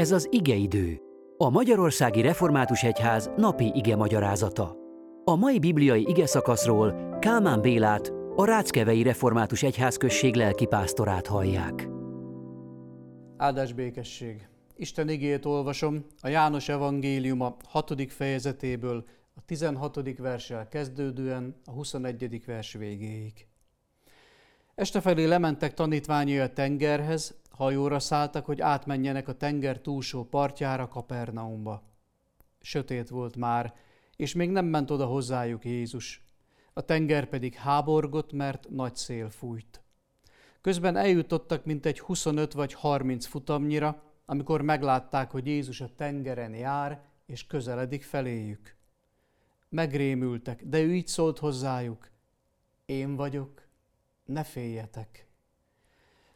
Ez az igeidő, a Magyarországi Református Egyház napi ige magyarázata. A mai bibliai ige szakaszról Kálmán Bélát, a Ráckevei Református Egyházközség lelkipásztorát hallják. Áldás békesség! Isten igét olvasom a János evangéliuma 6. fejezetéből, a 16. verssel kezdődően a 21. vers végéig. Este felé lementek tanítványai a tengerhez, hajóra szálltak, hogy átmenjenek a tenger túlsó partjára Kapernaumba. Sötét volt már, és még nem ment oda hozzájuk Jézus. A tenger pedig háborgott, mert nagy szél fújt. Közben eljutottak mintegy 25 vagy 30 futamnyira, amikor meglátták, hogy Jézus a tengeren jár, és közeledik feléjük. Megrémültek, de ő így szólt hozzájuk, én vagyok, ne féljetek.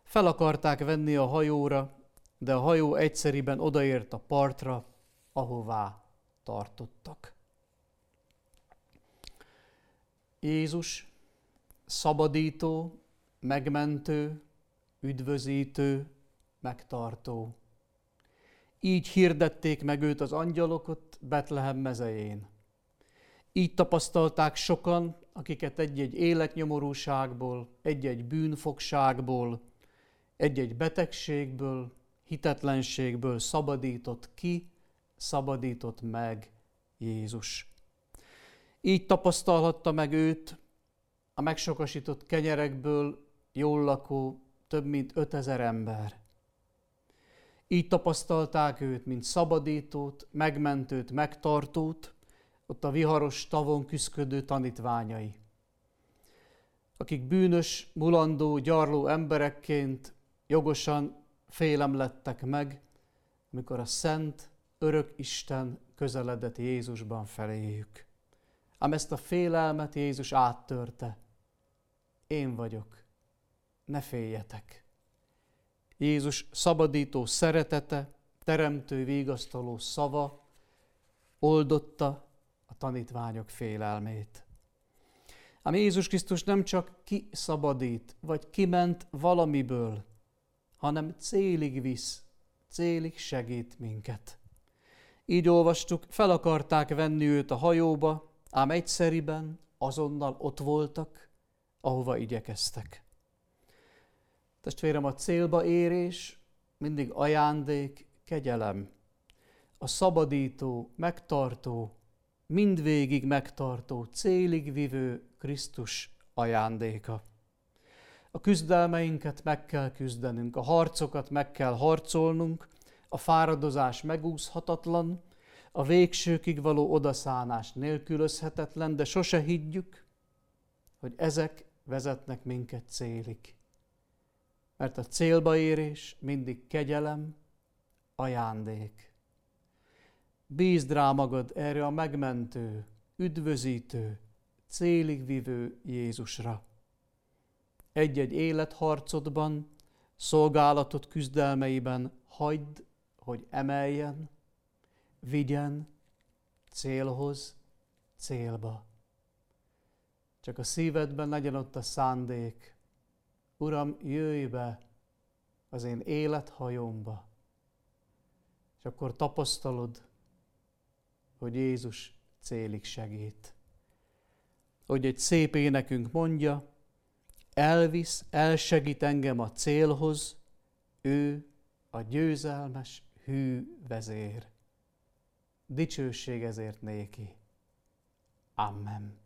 Fel akarták venni a hajóra, de a hajó egyszeriben odaért a partra, ahová tartottak. Jézus szabadító, megmentő, üdvözítő, megtartó. Így hirdették meg őt az angyalokot Betlehem mezején. Így tapasztalták sokan, akiket egy-egy életnyomorúságból, egy-egy bűnfogságból, egy-egy betegségből, hitetlenségből szabadított ki, szabadított meg Jézus. Így tapasztalhatta meg őt a megsokasított kenyerekből jól lakó több mint ötezer ember. Így tapasztalták őt, mint szabadítót, megmentőt, megtartót, ott a viharos tavon küszködő tanítványai, akik bűnös, mulandó, gyarló emberekként jogosan félem lettek meg, amikor a szent, örök Isten közeledett Jézusban feléjük. Ám ezt a félelmet Jézus áttörte. Én vagyok, ne féljetek. Jézus szabadító szeretete, teremtő, vigasztaló szava oldotta a tanítványok félelmét. Ám Jézus Krisztus nem csak kiszabadít, vagy kiment valamiből, hanem célig visz, célig segít minket. Így olvastuk, fel akarták venni őt a hajóba, ám egyszeriben azonnal ott voltak, ahova igyekeztek. Testvérem, a célba érés mindig ajándék, kegyelem. A szabadító, megtartó, mindvégig megtartó, célig vivő Krisztus ajándéka. A küzdelmeinket meg kell küzdenünk, a harcokat meg kell harcolnunk, a fáradozás megúszhatatlan, a végsőkig való odaszánás nélkülözhetetlen, de sose higgyük, hogy ezek vezetnek minket célig. Mert a célba érés mindig kegyelem, ajándék. Bízd rá magad erre a megmentő, üdvözítő, célig vivő Jézusra egy-egy életharcodban, szolgálatot küzdelmeiben hagyd, hogy emeljen, vigyen célhoz, célba. Csak a szívedben legyen ott a szándék. Uram, jöjj be az én élethajomba. És akkor tapasztalod, hogy Jézus célig segít. Hogy egy szép énekünk mondja, elvisz, elsegít engem a célhoz, ő a győzelmes, hű vezér. Dicsőség ezért néki. Amen.